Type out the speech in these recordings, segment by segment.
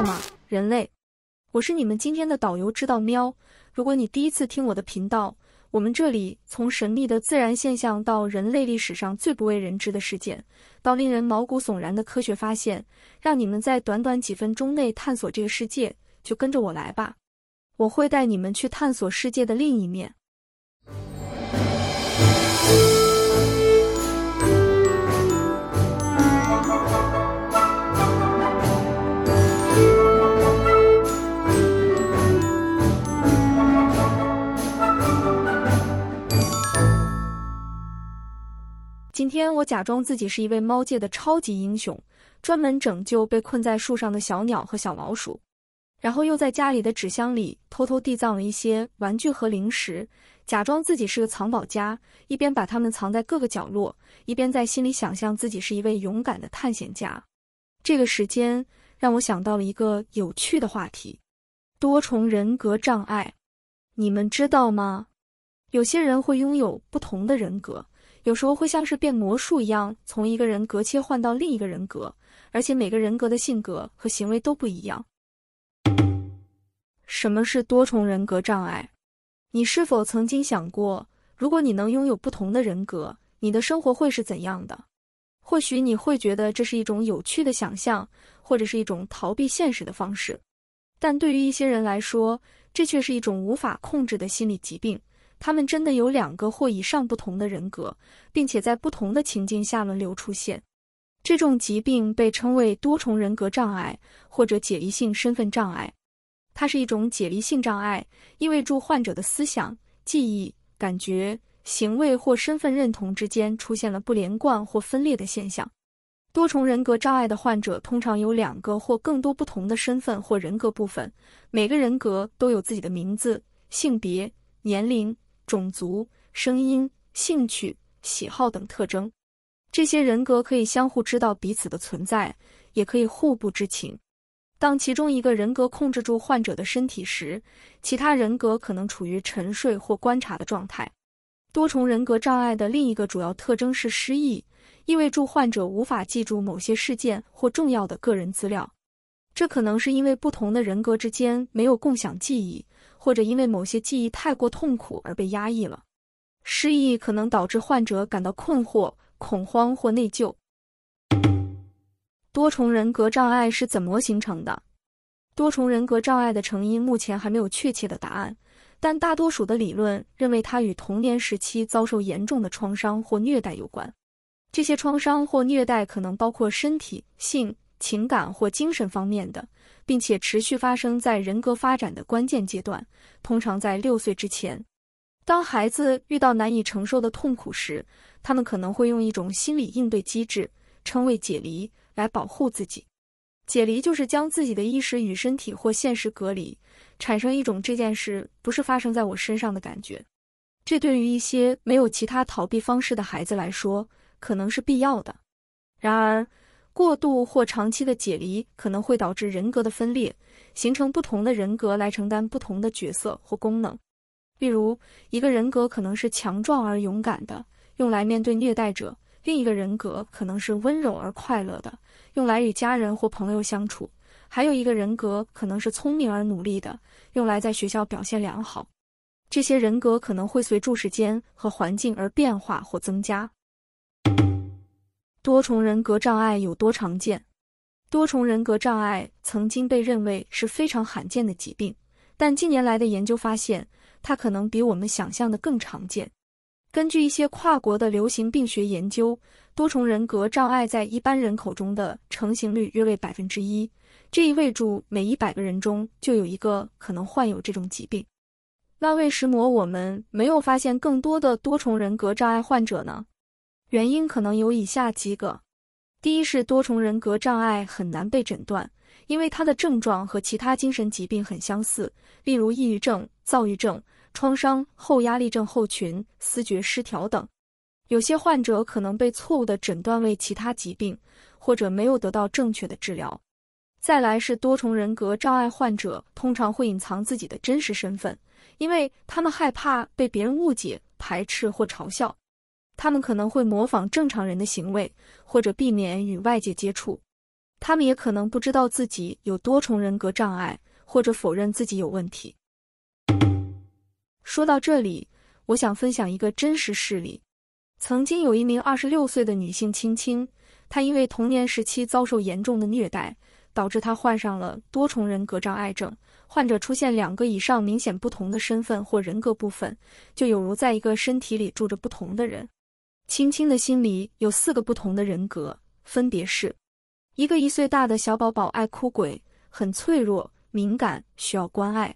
好吗，人类？我是你们今天的导游，知道喵。如果你第一次听我的频道，我们这里从神秘的自然现象到人类历史上最不为人知的事件，到令人毛骨悚然的科学发现，让你们在短短几分钟内探索这个世界，就跟着我来吧。我会带你们去探索世界的另一面。天我假装自己是一位猫界的超级英雄，专门拯救被困在树上的小鸟和小老鼠，然后又在家里的纸箱里偷偷地藏了一些玩具和零食，假装自己是个藏宝家，一边把它们藏在各个角落，一边在心里想象自己是一位勇敢的探险家。这个时间让我想到了一个有趣的话题：多重人格障碍。你们知道吗？有些人会拥有不同的人格。有时候会像是变魔术一样，从一个人格切换到另一个人格，而且每个人格的性格和行为都不一样。什么是多重人格障碍？你是否曾经想过，如果你能拥有不同的人格，你的生活会是怎样的？或许你会觉得这是一种有趣的想象，或者是一种逃避现实的方式。但对于一些人来说，这却是一种无法控制的心理疾病。他们真的有两个或以上不同的人格，并且在不同的情境下轮流出现。这种疾病被称为多重人格障碍或者解离性身份障碍。它是一种解离性障碍，意味着患者的思想、记忆、感觉、行为或身份认同之间出现了不连贯或分裂的现象。多重人格障碍的患者通常有两个或更多不同的身份或人格部分，每个人格都有自己的名字、性别、年龄。种族、声音、兴趣、喜好等特征，这些人格可以相互知道彼此的存在，也可以互不知情。当其中一个人格控制住患者的身体时，其他人格可能处于沉睡或观察的状态。多重人格障碍的另一个主要特征是失忆，意味着患者无法记住某些事件或重要的个人资料。这可能是因为不同的人格之间没有共享记忆。或者因为某些记忆太过痛苦而被压抑了，失忆可能导致患者感到困惑、恐慌或内疚。多重人格障碍是怎么形成的？多重人格障碍的成因目前还没有确切的答案，但大多数的理论认为它与童年时期遭受严重的创伤或虐待有关。这些创伤或虐待可能包括身体、性、情感或精神方面的。并且持续发生在人格发展的关键阶段，通常在六岁之前。当孩子遇到难以承受的痛苦时，他们可能会用一种心理应对机制，称为解离，来保护自己。解离就是将自己的意识与身体或现实隔离，产生一种这件事不是发生在我身上的感觉。这对于一些没有其他逃避方式的孩子来说，可能是必要的。然而，过度或长期的解离可能会导致人格的分裂，形成不同的人格来承担不同的角色或功能。例如，一个人格可能是强壮而勇敢的，用来面对虐待者；另一个人格可能是温柔而快乐的，用来与家人或朋友相处；还有一个人格可能是聪明而努力的，用来在学校表现良好。这些人格可能会随住时间和环境而变化或增加。多重人格障碍有多常见？多重人格障碍曾经被认为是非常罕见的疾病，但近年来的研究发现，它可能比我们想象的更常见。根据一些跨国的流行病学研究，多重人格障碍在一般人口中的成型率约为百分之一，这意味着每一百个人中就有一个可能患有这种疾病。那为什么我们没有发现更多的多重人格障碍患者呢？原因可能有以下几个：第一是多重人格障碍很难被诊断，因为它的症状和其他精神疾病很相似，例如抑郁症、躁郁症、创伤后压力症候群、思觉失调等。有些患者可能被错误地诊断为其他疾病，或者没有得到正确的治疗。再来是多重人格障碍患者通常会隐藏自己的真实身份，因为他们害怕被别人误解、排斥或嘲笑。他们可能会模仿正常人的行为，或者避免与外界接触。他们也可能不知道自己有多重人格障碍，或者否认自己有问题。说到这里，我想分享一个真实事例。曾经有一名二十六岁的女性青青，她因为童年时期遭受严重的虐待，导致她患上了多重人格障碍症。患者出现两个以上明显不同的身份或人格部分，就有如在一个身体里住着不同的人。青青的心里有四个不同的人格，分别是：一个一岁大的小宝宝爱哭鬼，很脆弱、敏感，需要关爱；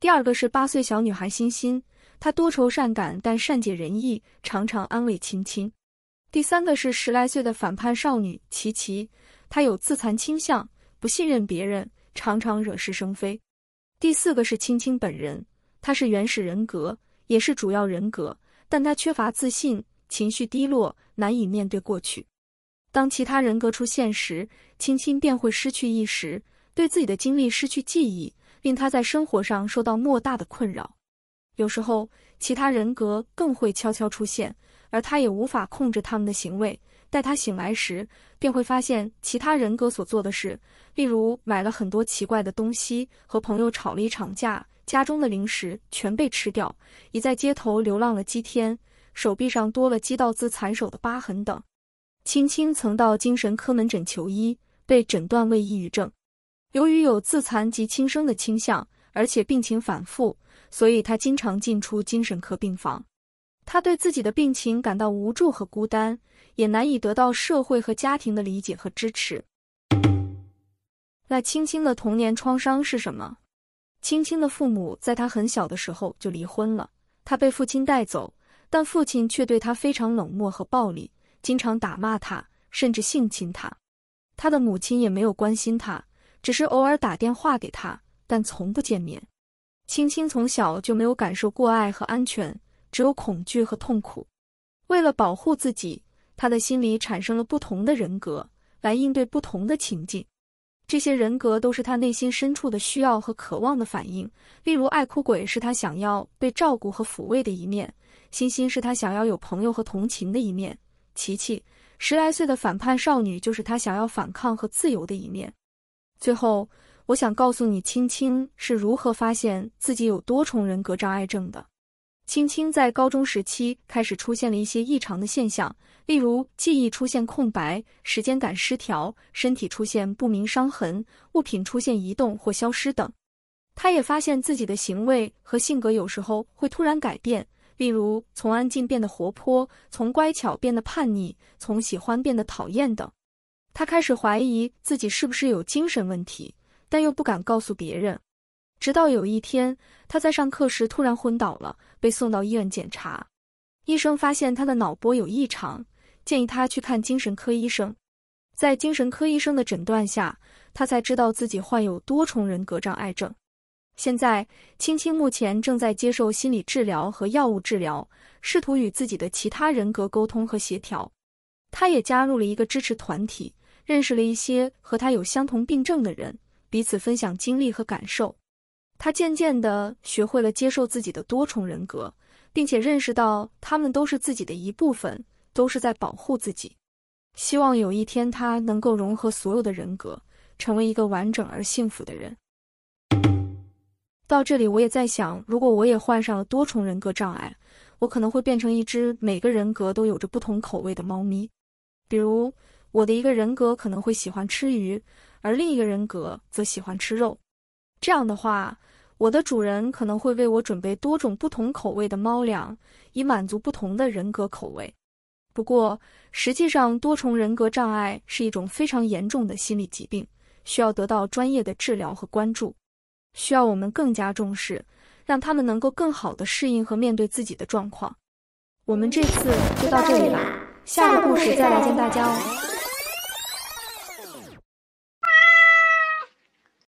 第二个是八岁小女孩欣欣，她多愁善感，但善解人意，常常安慰青青；第三个是十来岁的反叛少女琪琪，她有自残倾向，不信任别人，常常惹是生非。第四个是青青本人，她是原始人格，也是主要人格，但她缺乏自信，情绪低落，难以面对过去。当其他人格出现时，青青便会失去意识，对自己的经历失去记忆，令她在生活上受到莫大的困扰。有时候，其他人格更会悄悄出现，而他也无法控制他们的行为。待他醒来时，便会发现其他人格所做的事，例如买了很多奇怪的东西，和朋友吵了一场架，家中的零食全被吃掉，已在街头流浪了几天，手臂上多了击到自残手的疤痕等。青青曾到精神科门诊求医，被诊断为抑郁症。由于有自残及轻生的倾向，而且病情反复，所以她经常进出精神科病房。她对自己的病情感到无助和孤单。也难以得到社会和家庭的理解和支持。那青青的童年创伤是什么？青青的父母在她很小的时候就离婚了，她被父亲带走，但父亲却对她非常冷漠和暴力，经常打骂她，甚至性侵她。她的母亲也没有关心她，只是偶尔打电话给她，但从不见面。青青从小就没有感受过爱和安全，只有恐惧和痛苦。为了保护自己，他的心里产生了不同的人格，来应对不同的情境。这些人格都是他内心深处的需要和渴望的反应。例如，爱哭鬼是他想要被照顾和抚慰的一面；欣欣是他想要有朋友和同情的一面；琪琪，十来岁的反叛少女，就是他想要反抗和自由的一面。最后，我想告诉你，青青是如何发现自己有多重人格障碍症的。青青在高中时期开始出现了一些异常的现象，例如记忆出现空白、时间感失调、身体出现不明伤痕、物品出现移动或消失等。他也发现自己的行为和性格有时候会突然改变，例如从安静变得活泼，从乖巧变得叛逆，从喜欢变得讨厌等。他开始怀疑自己是不是有精神问题，但又不敢告诉别人。直到有一天，他在上课时突然昏倒了，被送到医院检查。医生发现他的脑波有异常，建议他去看精神科医生。在精神科医生的诊断下，他才知道自己患有多重人格障碍症。现在，青青目前正在接受心理治疗和药物治疗，试图与自己的其他人格沟通和协调。他也加入了一个支持团体，认识了一些和他有相同病症的人，彼此分享经历和感受。他渐渐地学会了接受自己的多重人格，并且认识到他们都是自己的一部分，都是在保护自己。希望有一天他能够融合所有的人格，成为一个完整而幸福的人。到这里，我也在想，如果我也患上了多重人格障碍，我可能会变成一只每个人格都有着不同口味的猫咪。比如，我的一个人格可能会喜欢吃鱼，而另一个人格则喜欢吃肉。这样的话，我的主人可能会为我准备多种不同口味的猫粮，以满足不同的人格口味。不过，实际上多重人格障碍是一种非常严重的心理疾病，需要得到专业的治疗和关注，需要我们更加重视，让他们能够更好地适应和面对自己的状况。我们这次就到这里了，下个故事再来见大家哦。